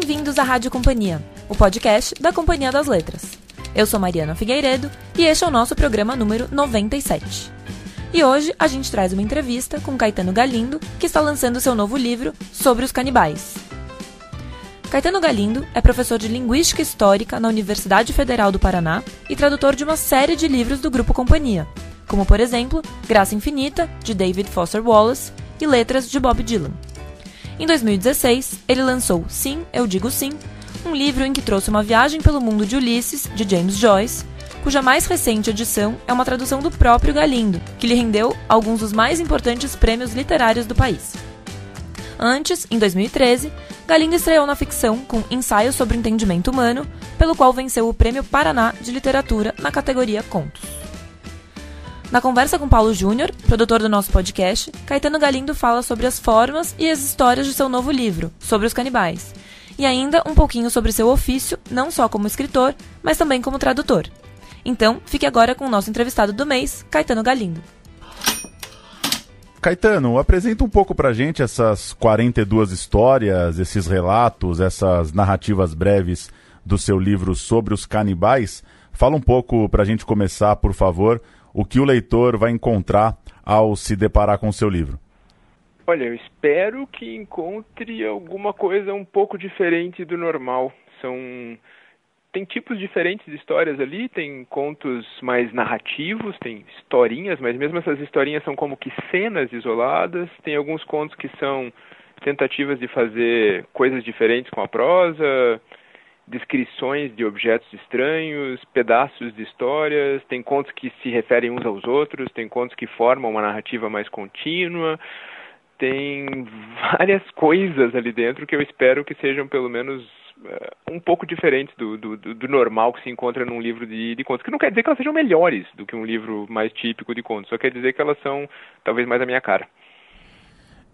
Bem-vindos à Rádio Companhia, o podcast da Companhia das Letras. Eu sou Mariana Figueiredo e este é o nosso programa número 97. E hoje a gente traz uma entrevista com Caetano Galindo, que está lançando seu novo livro sobre os canibais. Caetano Galindo é professor de Linguística Histórica na Universidade Federal do Paraná e tradutor de uma série de livros do Grupo Companhia, como por exemplo Graça Infinita, de David Foster Wallace, e Letras, de Bob Dylan. Em 2016, ele lançou Sim, Eu Digo Sim, um livro em que trouxe uma viagem pelo mundo de Ulisses, de James Joyce, cuja mais recente edição é uma tradução do próprio Galindo, que lhe rendeu alguns dos mais importantes prêmios literários do país. Antes, em 2013, Galindo estreou na ficção com Ensaio sobre o Entendimento Humano, pelo qual venceu o Prêmio Paraná de Literatura na categoria Contos. Na conversa com Paulo Júnior, produtor do nosso podcast, Caetano Galindo fala sobre as formas e as histórias de seu novo livro, sobre os canibais, e ainda um pouquinho sobre seu ofício, não só como escritor, mas também como tradutor. Então, fique agora com o nosso entrevistado do mês, Caetano Galindo. Caetano, apresenta um pouco pra gente essas 42 histórias, esses relatos, essas narrativas breves do seu livro sobre os canibais. Fala um pouco pra gente começar, por favor, o que o leitor vai encontrar ao se deparar com o seu livro. Olha, eu espero que encontre alguma coisa um pouco diferente do normal. São tem tipos diferentes de histórias ali, tem contos mais narrativos, tem historinhas, mas mesmo essas historinhas são como que cenas isoladas, tem alguns contos que são tentativas de fazer coisas diferentes com a prosa, descrições de objetos estranhos, pedaços de histórias, tem contos que se referem uns aos outros, tem contos que formam uma narrativa mais contínua, tem várias coisas ali dentro que eu espero que sejam pelo menos uh, um pouco diferentes do, do, do, normal que se encontra num livro de, de contos. Que não quer dizer que elas sejam melhores do que um livro mais típico de contos, só quer dizer que elas são talvez mais a minha cara.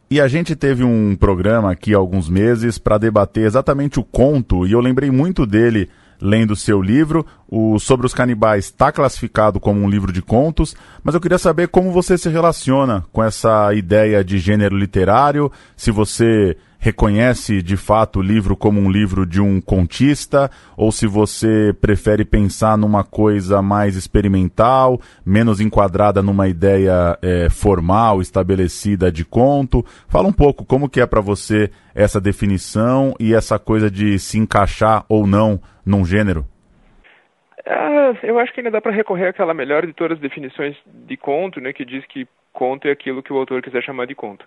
E a gente teve um programa aqui há alguns meses para debater exatamente o conto, e eu lembrei muito dele lendo seu livro. O Sobre os Canibais está classificado como um livro de contos, mas eu queria saber como você se relaciona com essa ideia de gênero literário, se você reconhece de fato o livro como um livro de um contista, ou se você prefere pensar numa coisa mais experimental, menos enquadrada numa ideia é, formal, estabelecida de conto. Fala um pouco como que é para você essa definição e essa coisa de se encaixar ou não num gênero. Ah, eu acho que ainda dá para recorrer àquela melhor de todas as definições de conto, né, que diz que conto é aquilo que o autor quiser chamar de conto.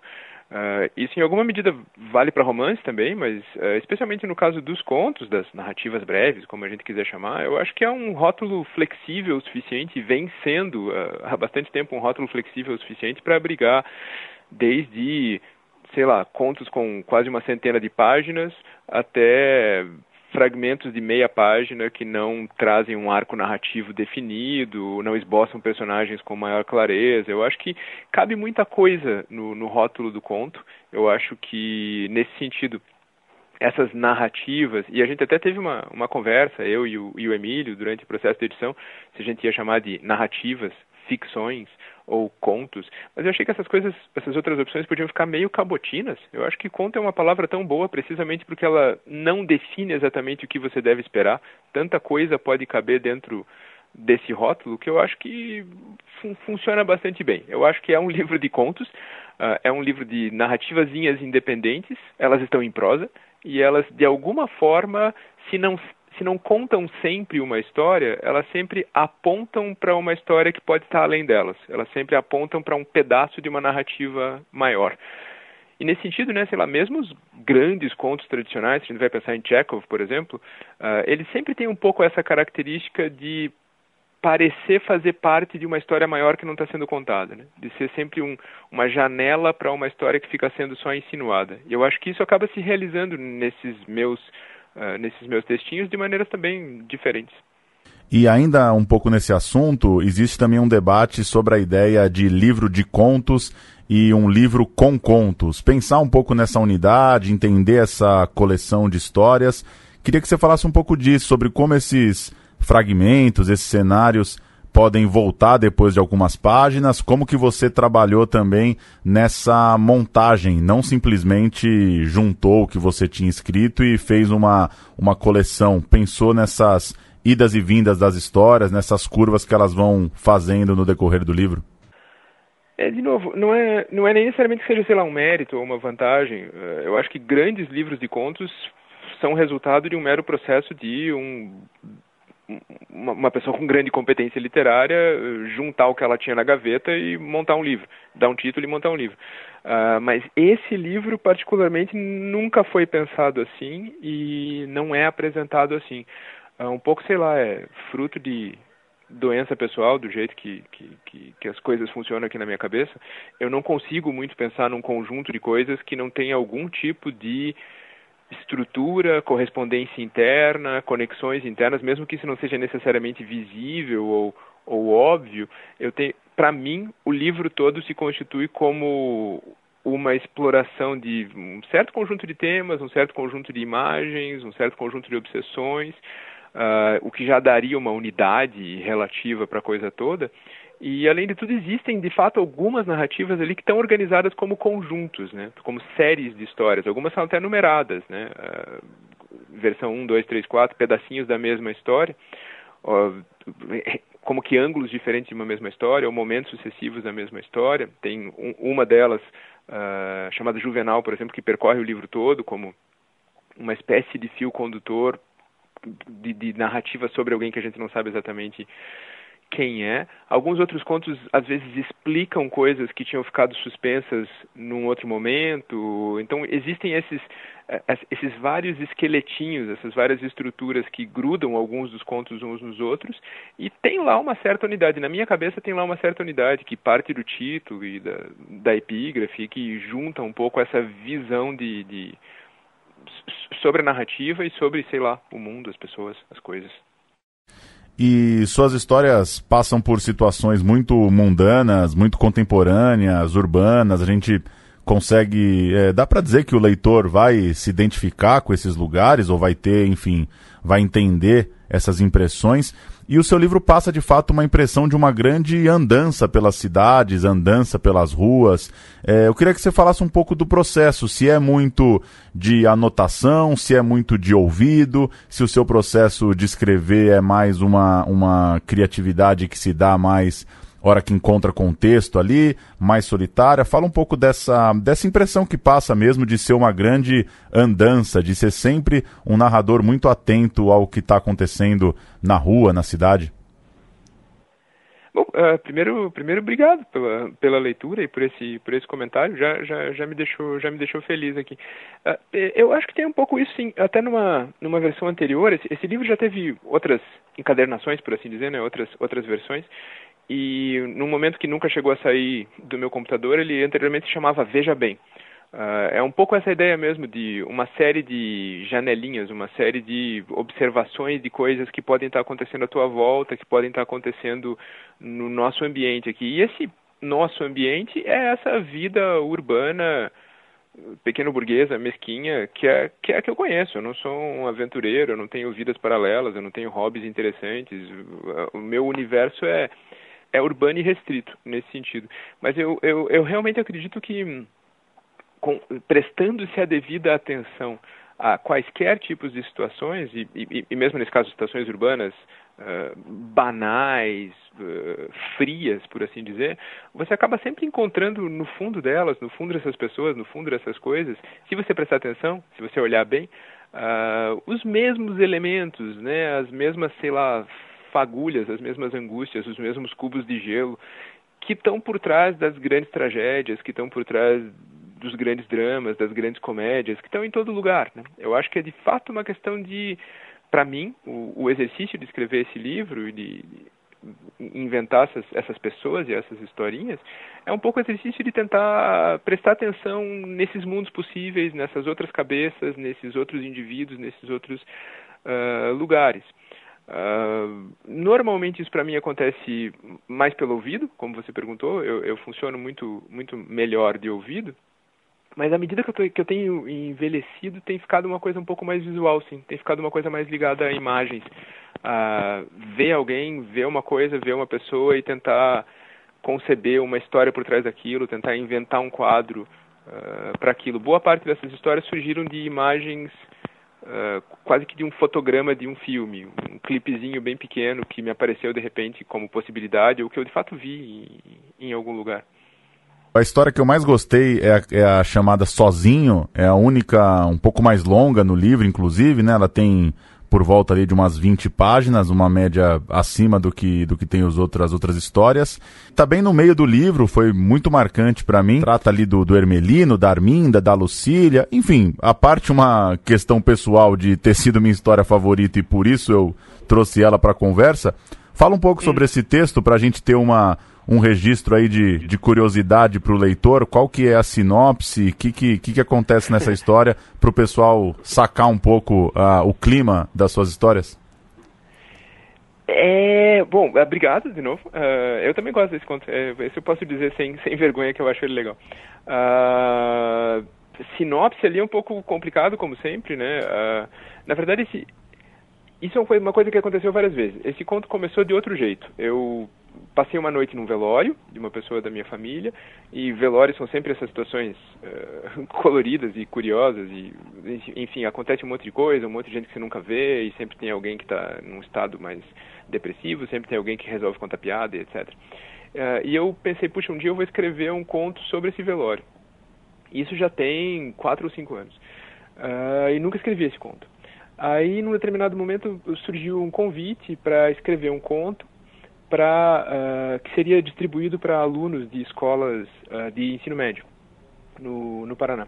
Uh, isso em alguma medida vale para romance também, mas uh, especialmente no caso dos contos, das narrativas breves, como a gente quiser chamar, eu acho que é um rótulo flexível o suficiente, vem sendo uh, há bastante tempo um rótulo flexível o suficiente para abrigar desde, sei lá, contos com quase uma centena de páginas até fragmentos de meia página que não trazem um arco narrativo definido, não esboçam personagens com maior clareza. Eu acho que cabe muita coisa no, no rótulo do conto. Eu acho que, nesse sentido, essas narrativas, e a gente até teve uma, uma conversa, eu e o, e o Emílio, durante o processo de edição, se a gente ia chamar de narrativas, ficções, ou contos, mas eu achei que essas coisas, essas outras opções podiam ficar meio cabotinas. Eu acho que conto é uma palavra tão boa precisamente porque ela não define exatamente o que você deve esperar. Tanta coisa pode caber dentro desse rótulo que eu acho que fun funciona bastante bem. Eu acho que é um livro de contos, uh, é um livro de narrativazinhas independentes, elas estão em prosa e elas de alguma forma, se não se não contam sempre uma história, elas sempre apontam para uma história que pode estar além delas. Elas sempre apontam para um pedaço de uma narrativa maior. E nesse sentido, né, sei lá, mesmo os grandes contos tradicionais, se a gente vai pensar em Chekhov, por exemplo, uh, eles sempre têm um pouco essa característica de parecer fazer parte de uma história maior que não está sendo contada, né? de ser sempre um, uma janela para uma história que fica sendo só insinuada. E eu acho que isso acaba se realizando nesses meus uh, nesses meus textinhos de maneiras também diferentes. E ainda um pouco nesse assunto, existe também um debate sobre a ideia de livro de contos e um livro com contos. Pensar um pouco nessa unidade, entender essa coleção de histórias. Queria que você falasse um pouco disso, sobre como esses fragmentos, esses cenários podem voltar depois de algumas páginas. Como que você trabalhou também nessa montagem? Não simplesmente juntou o que você tinha escrito e fez uma, uma coleção. Pensou nessas idas e vindas das histórias, nessas curvas que elas vão fazendo no decorrer do livro? É, de novo, não é, não é necessariamente que seja, sei lá, um mérito ou uma vantagem. É, eu acho que grandes livros de contos são resultado de um mero processo de um, uma pessoa com grande competência literária juntar o que ela tinha na gaveta e montar um livro, dar um título e montar um livro. Uh, mas esse livro, particularmente, nunca foi pensado assim e não é apresentado assim. Uh, um pouco, sei lá, é fruto de doença pessoal, do jeito que, que, que, que, as coisas funcionam aqui na minha cabeça, eu não consigo muito pensar num conjunto de coisas que não tem algum tipo de estrutura, correspondência interna, conexões internas, mesmo que isso não seja necessariamente visível ou, ou óbvio, eu tenho, para mim, o livro todo se constitui como uma exploração de um certo conjunto de temas, um certo conjunto de imagens, um certo conjunto de obsessões, uh, o que já daria uma unidade relativa para a coisa toda. E além de tudo, existem de fato algumas narrativas ali que estão organizadas como conjuntos, né? como séries de histórias. Algumas são até numeradas, né? Uh, versão 1, 2, 3, 4, pedacinhos da mesma história, uh, como que ângulos diferentes de uma mesma história, ou momentos sucessivos da mesma história. Tem um, uma delas, uh, chamada Juvenal, por exemplo, que percorre o livro todo como uma espécie de fio condutor de, de narrativa sobre alguém que a gente não sabe exatamente quem é. Alguns outros contos às vezes explicam coisas que tinham ficado suspensas num outro momento. Então existem esses eh, esses vários esqueletinhos, essas várias estruturas que grudam alguns dos contos uns nos outros e tem lá uma certa unidade. Na minha cabeça tem lá uma certa unidade que parte do título e da, da epígrafe que junta um pouco essa visão de, de sobre a narrativa e sobre, sei lá, o mundo, as pessoas, as coisas. E suas histórias passam por situações muito mundanas, muito contemporâneas, urbanas. A gente consegue. É, dá para dizer que o leitor vai se identificar com esses lugares, ou vai ter, enfim, vai entender essas impressões. E o seu livro passa de fato uma impressão de uma grande andança pelas cidades, andança pelas ruas. É, eu queria que você falasse um pouco do processo, se é muito de anotação, se é muito de ouvido, se o seu processo de escrever é mais uma, uma criatividade que se dá mais hora que encontra contexto ali, mais solitária. Fala um pouco dessa, dessa impressão que passa mesmo de ser uma grande andança, de ser sempre um narrador muito atento ao que está acontecendo na rua, na cidade. Bom, uh, primeiro, primeiro obrigado pela, pela leitura e por esse, por esse comentário, já, já, já, me deixou, já me deixou feliz aqui. Uh, eu acho que tem um pouco isso, sim, até numa, numa versão anterior, esse, esse livro já teve outras encadernações, por assim dizer, né, outras, outras versões, e num momento que nunca chegou a sair do meu computador, ele anteriormente se chamava Veja Bem. Uh, é um pouco essa ideia mesmo de uma série de janelinhas, uma série de observações de coisas que podem estar acontecendo à tua volta, que podem estar acontecendo no nosso ambiente aqui. E esse nosso ambiente é essa vida urbana, pequeno burguesa, mesquinha, que é, que é a que eu conheço. Eu não sou um aventureiro, eu não tenho vidas paralelas, eu não tenho hobbies interessantes. O meu universo é é urbano e restrito nesse sentido. Mas eu, eu, eu realmente acredito que, prestando-se a devida atenção a quaisquer tipos de situações, e, e, e mesmo nesse caso situações urbanas uh, banais, uh, frias, por assim dizer, você acaba sempre encontrando no fundo delas, no fundo dessas pessoas, no fundo dessas coisas, se você prestar atenção, se você olhar bem, uh, os mesmos elementos, né, as mesmas, sei lá, fagulhas, as mesmas angústias, os mesmos cubos de gelo que estão por trás das grandes tragédias, que estão por trás dos grandes dramas, das grandes comédias, que estão em todo lugar. Né? Eu acho que é de fato uma questão de, para mim, o, o, exercício de escrever esse livro e de, inventar essas, essas, pessoas e essas historinhas é um pouco exercício de tentar prestar atenção nesses mundos possíveis, nessas outras cabeças, nesses outros indivíduos, nesses outros uh, lugares. Uh, normalmente isso para mim acontece mais pelo ouvido, como você perguntou, eu, eu, funciono muito, muito melhor de ouvido, mas à medida que eu, tô, que eu, tenho envelhecido, tem ficado uma coisa um pouco mais visual, sim, tem ficado uma coisa mais ligada a imagens. a ver alguém, ver uma coisa, ver uma pessoa e tentar conceber uma história por trás daquilo, tentar inventar um quadro uh, para aquilo. Boa parte dessas histórias surgiram de imagens uh, quase que de um fotograma de um filme, um clipezinho bem pequeno que me apareceu de repente como possibilidade ou que eu de fato vi em, em algum lugar. A história que eu mais gostei é a, é a, chamada Sozinho, é a única, um pouco mais longa no livro, inclusive, né? Ela tem por volta ali de umas 20 páginas, uma média acima do que, do que tem os outras, as outras histórias. Tá bem no meio do livro, foi muito marcante para mim. Trata ali do, do Hermelino, da Arminda, da Lucília, enfim, a parte uma questão pessoal de ter sido minha história favorita e por isso eu trouxe ela para conversa. Fala um pouco sobre esse texto para a gente ter uma, um registro aí de, de curiosidade para o leitor, qual que é a sinopse, o que, que, que, que acontece nessa história, para o pessoal sacar um pouco uh, o clima das suas histórias? É, bom, obrigado de novo. Uh, eu também gosto desse conto. É, esse eu posso dizer sem, sem vergonha que eu acho ele legal. Uh, sinopse ali é um pouco complicado, como sempre, né? Uh, na verdade, esse, isso foi uma coisa que aconteceu várias vezes. Esse conto começou de outro jeito. Eu passei uma noite num velório de uma pessoa da minha família e velórios são sempre essas situações uh, coloridas e curiosas e enfim acontece um monte de coisa um monte de gente que você nunca vê e sempre tem alguém que está num estado mais depressivo sempre tem alguém que resolve contar piada etc uh, e eu pensei puxa um dia eu vou escrever um conto sobre esse velório isso já tem quatro ou cinco anos uh, e nunca escrevi esse conto aí num determinado momento surgiu um convite para escrever um conto para uh, que seria distribuído para alunos de escolas uh, de ensino médio no, no Paraná.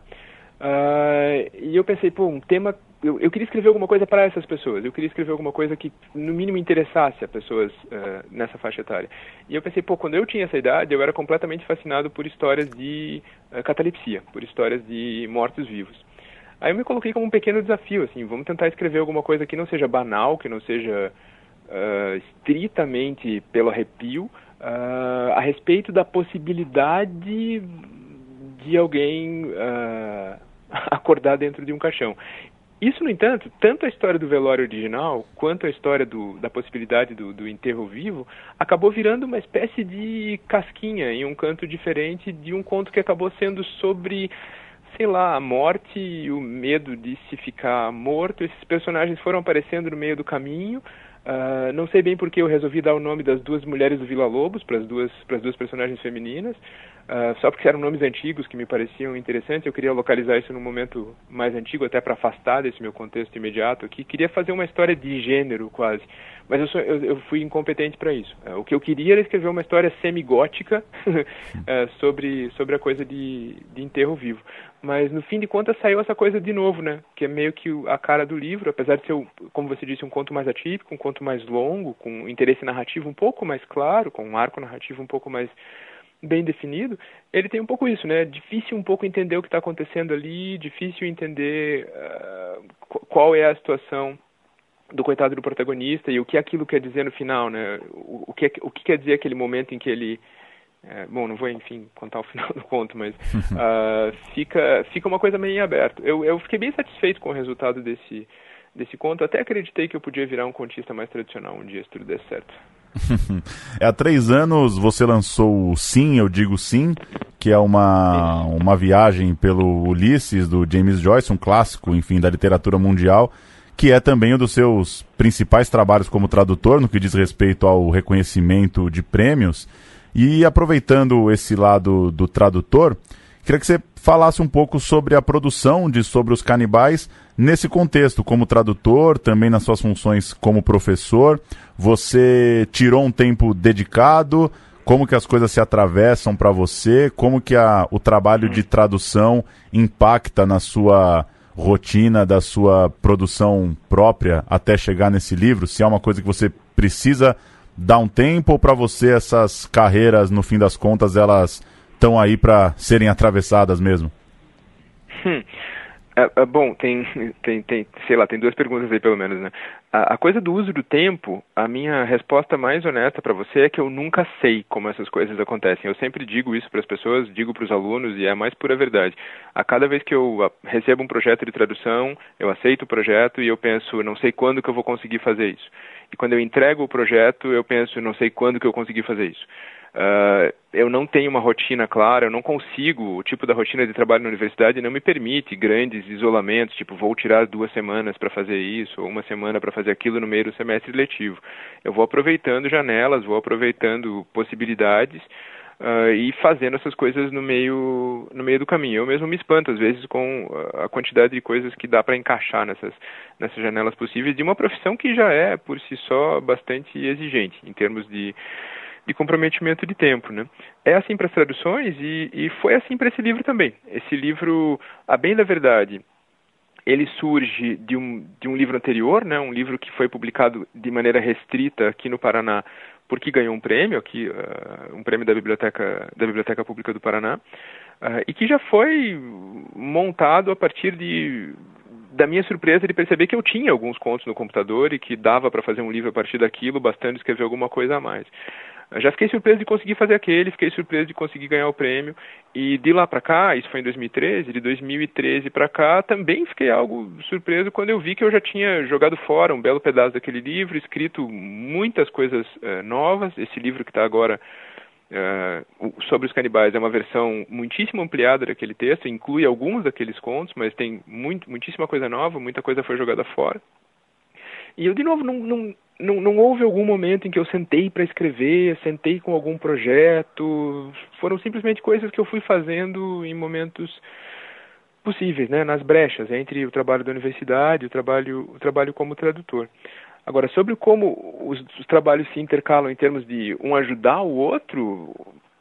Uh, e eu pensei, pô, um tema. Eu, eu queria escrever alguma coisa para essas pessoas. Eu queria escrever alguma coisa que, no mínimo, interessasse a pessoas nessa faixa etária. E eu pensei, pô, quando eu tinha essa idade, eu era completamente fascinado por histórias de catalepsia, por histórias de mortos-vivos. Aí eu me coloquei como um pequeno desafio, assim, vamos tentar escrever alguma coisa que não seja banal, que não seja uh, estritamente pelo arrepio uh, a respeito da possibilidade de alguém uh, acordar dentro de um caixão. Isso, no entanto, tanto a história do velório original quanto a história do, da possibilidade do, do, enterro vivo acabou virando uma espécie de casquinha em um canto diferente de um conto que acabou sendo sobre, sei lá, a morte e o medo de se ficar morto. Esses personagens foram aparecendo no meio do caminho, Uh, não sei bem porque eu resolvi dar o nome das duas mulheres do Vila Lobos para as duas duas personagens femininas, uh, só porque eram nomes antigos que me pareciam interessantes. Eu queria localizar isso num momento mais antigo, até para afastar desse meu contexto imediato aqui. Queria fazer uma história de gênero quase, mas eu, sou, eu, eu fui incompetente para isso. Uh, o que eu queria era escrever uma história semigótica sobre sobre a coisa de, de enterro vivo. Mas no fim de contas saiu essa coisa de novo, né? Que é meio que a cara do livro, apesar de ser, como você disse, um conto mais atípico, um conto mais longo, com interesse narrativo um pouco mais claro, com um arco narrativo um pouco mais bem definido, ele tem um pouco isso, né? Difícil um pouco entender o que está acontecendo ali, difícil entender uh, qual é a situação do coitado do protagonista e o que aquilo quer dizer no final, né? O, o, que, o que quer dizer aquele momento em que ele é, bom, não vou, enfim, contar o final do conto, mas uh, fica, fica uma coisa meio em aberto. Eu, eu fiquei bem satisfeito com o resultado desse, desse conto. Até acreditei que eu podia virar um contista mais tradicional um dia, se tudo desse certo. é, há três anos você lançou o Sim, Eu Digo Sim, que é uma, uma viagem pelo Ulisses, do James Joyce, um clássico, enfim, da literatura mundial, que é também um dos seus principais trabalhos como tradutor, no que diz respeito ao reconhecimento de prêmios. E aproveitando esse lado do tradutor, queria que você falasse um pouco sobre a produção de Sobre os Canibais nesse contexto, como tradutor, também nas suas funções como professor. Você tirou um tempo dedicado? Como que as coisas se atravessam para você? Como que a, o trabalho de tradução impacta na sua rotina da sua produção própria até chegar nesse livro? Se é uma coisa que você precisa dar um tempo ou para você essas carreiras, no fim das contas, elas estão aí para serem atravessadas mesmo? Hum. É, é, bom, tem, tem, tem, sei lá, tem duas perguntas aí pelo menos, né? A, a coisa do uso do tempo, a minha resposta mais honesta para você é que eu nunca sei como essas coisas acontecem. Eu sempre digo isso para as pessoas, digo para os alunos e é a mais pura verdade. A cada vez que eu recebo um projeto de tradução, eu aceito o projeto e eu penso, não sei quando que eu vou conseguir fazer isso. E quando eu entrego o projeto, eu penso, não sei quando que eu consegui fazer isso. Uh, eu não tenho uma rotina clara, eu não consigo, o tipo da rotina de trabalho na universidade não me permite grandes isolamentos, tipo, vou tirar duas semanas para fazer isso, ou uma semana para fazer aquilo no meio do semestre letivo. Eu vou aproveitando janelas, vou aproveitando possibilidades uh, e fazendo essas coisas no meio, no meio do caminho. Eu mesmo me espanto, às vezes, com a quantidade de coisas que dá para encaixar nessas, nessas janelas possíveis de uma profissão que já é, por si só, bastante exigente em termos de de comprometimento de tempo. Né? É assim para as traduções e, e foi assim para esse livro também. Esse livro, a bem da verdade, ele surge de um, de um livro anterior, né, um livro que foi publicado de maneira restrita aqui no Paraná, porque ganhou um prêmio aqui, uh, um prêmio da biblioteca da biblioteca pública do Paraná, uh, e que já foi montado a partir de da minha surpresa de perceber que eu tinha alguns contos no computador e que dava para fazer um livro a partir daquilo, bastando escrever alguma coisa a mais. Já fiquei surpreso de conseguir fazer aquele, fiquei surpreso de conseguir ganhar o prêmio. E de lá para cá, isso foi em 2013, de 2013 para cá, também fiquei algo surpreso quando eu vi que eu já tinha jogado fora um belo pedaço daquele livro, escrito muitas coisas uh, novas. Esse livro que está agora uh, sobre os canibais é uma versão muitíssimo ampliada daquele texto, inclui alguns daqueles contos, mas tem muito, muitíssima coisa nova, muita coisa foi jogada fora. E eu, de novo, não, não, não, não houve algum momento em que eu sentei para escrever, sentei com algum projeto. Foram simplesmente coisas que eu fui fazendo em momentos possíveis, né, nas brechas entre o trabalho da universidade o trabalho, o trabalho como tradutor. Agora, sobre como os, os trabalhos se intercalam em termos de um ajudar o outro,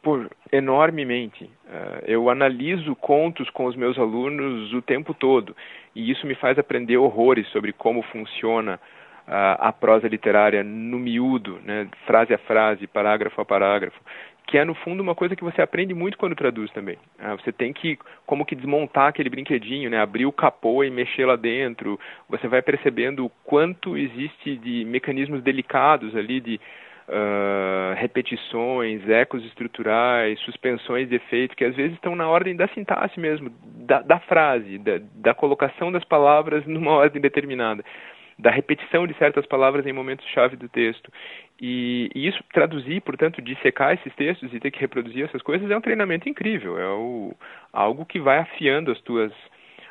por enormemente. Uh, eu analiso contos com os meus alunos o tempo todo e isso me faz aprender horrores sobre como funciona a, prosa literária no miúdo, né, frase a frase, parágrafo a parágrafo, que é no fundo uma coisa que você aprende muito quando traduz também. Ah, você tem que como que desmontar aquele brinquedinho, né, abrir o capô e mexer lá dentro. Você vai percebendo o quanto existe de mecanismos delicados ali de Uh, repetições, ecos estruturais, suspensões de efeito, que às vezes estão na ordem da sintaxe mesmo, da, da frase, da, da, colocação das palavras numa ordem determinada da repetição de certas palavras em momentos-chave do texto. E, e, isso, traduzir, portanto, dissecar esses textos e ter que reproduzir essas coisas é um treinamento incrível, é o, algo que vai afiando as tuas,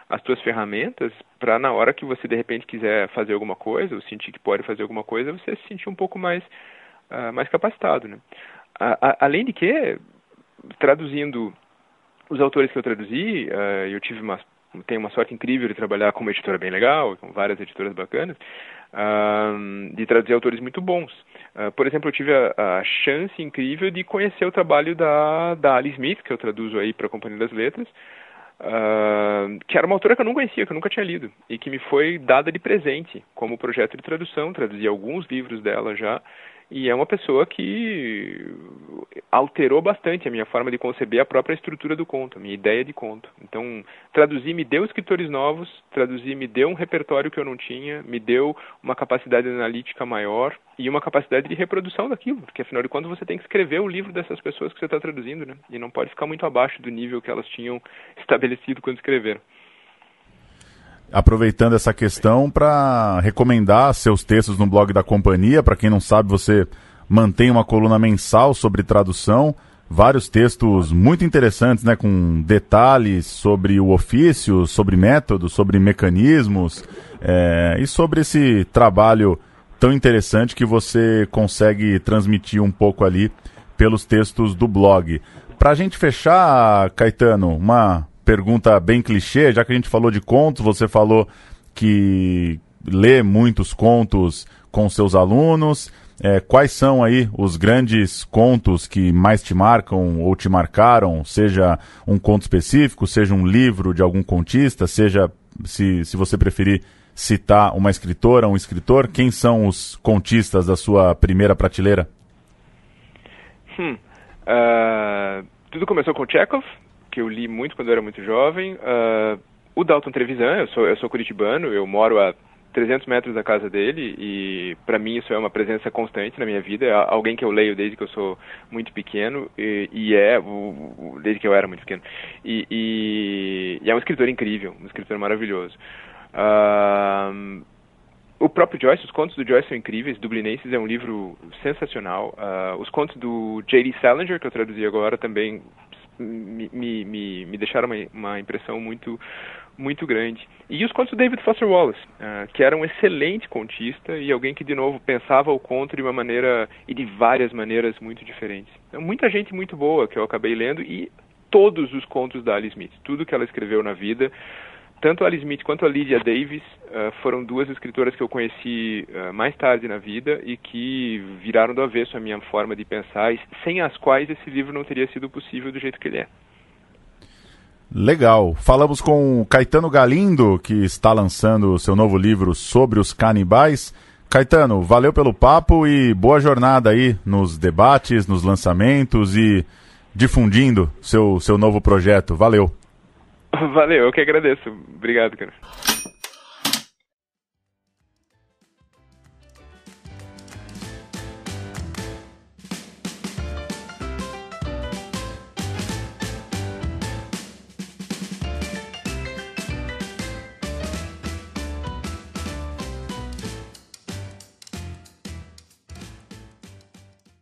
as tuas ferramentas para na hora que você de repente quiser fazer alguma coisa, ou sentir que pode fazer alguma coisa, você se sentir um pouco mais, uh, mais capacitado. Né? A, a, além de que, traduzindo os autores que eu traduzi, uh, eu tive uma tenho uma sorte incrível de trabalhar com uma editora bem legal, com várias editoras bacanas, uh, de traduzir autores muito bons. Uh, por exemplo, eu tive a, a, chance incrível de conhecer o trabalho da, da Ali Smith, que eu traduzo aí para a Companhia das Letras, uh, que era uma autora que eu não conhecia, que eu nunca tinha lido, e que me foi dada de presente como projeto de tradução, traduzi alguns livros dela já, e é uma pessoa que alterou bastante a minha forma de conceber a própria estrutura do conto, a minha ideia de conto. Então, traduzir me deu escritores novos, traduzir me deu um repertório que eu não tinha, me deu uma capacidade analítica maior e uma capacidade de reprodução daquilo, porque afinal de contas você tem que escrever o livro dessas pessoas que você está traduzindo, né? E não pode ficar muito abaixo do nível que elas tinham estabelecido quando escreveram aproveitando essa questão para recomendar seus textos no blog da companhia. Para quem não sabe, você mantém uma coluna mensal sobre tradução, vários textos muito interessantes, né, com detalhes sobre o ofício, sobre métodos, sobre mecanismos é, e sobre esse trabalho tão interessante que você consegue transmitir um pouco ali pelos textos do blog. Para a gente fechar, Caetano, uma pergunta bem clichê, já que a gente falou de contos, você falou que lê muitos contos com seus alunos. É, quais são aí os grandes contos que mais te marcam ou te marcaram? Seja um conto específico, seja um livro de algum contista, seja, se, se você preferir, citar uma escritora, um escritor. Quem são os contistas da sua primeira prateleira? Hum, uh, tudo começou com Chekhov, que eu li muito quando eu era muito jovem. Uh, o Dalton Trevisan, eu sou, eu sou curitibano, eu moro a 300 metros da casa dele e para mim isso é uma presença constante na minha vida, é alguém que eu leio desde que eu sou muito pequeno e, e é o, desde que eu era muito pequeno e, e, e, é um escritor incrível, um escritor maravilhoso. Uh, o próprio Joyce, os contos do Joyce são incríveis. Dublinenses é um livro sensacional. Uh, os contos do J.D. Salinger, que eu traduzi agora, também me, me, me, deixaram uma, uma impressão muito muito grande. E os contos do David Foster Wallace, uh, que era um excelente contista e alguém que, de novo, pensava o conto de uma maneira e de várias maneiras muito diferentes. Então, muita gente muito boa que eu acabei lendo e todos os contos da Alice Smith, tudo que ela escreveu na vida, tanto a Alice Smith quanto a Lydia Davis uh, foram duas escritoras que eu conheci uh, mais tarde na vida e que viraram do avesso a minha forma de pensar, sem as quais esse livro não teria sido possível do jeito que ele é. Legal. Falamos com Caetano Galindo, que está lançando seu novo livro sobre os canibais. Caetano, valeu pelo papo e boa jornada aí nos debates, nos lançamentos e difundindo seu, seu novo projeto. Valeu. Valeu, eu que agradeço. Obrigado, cara.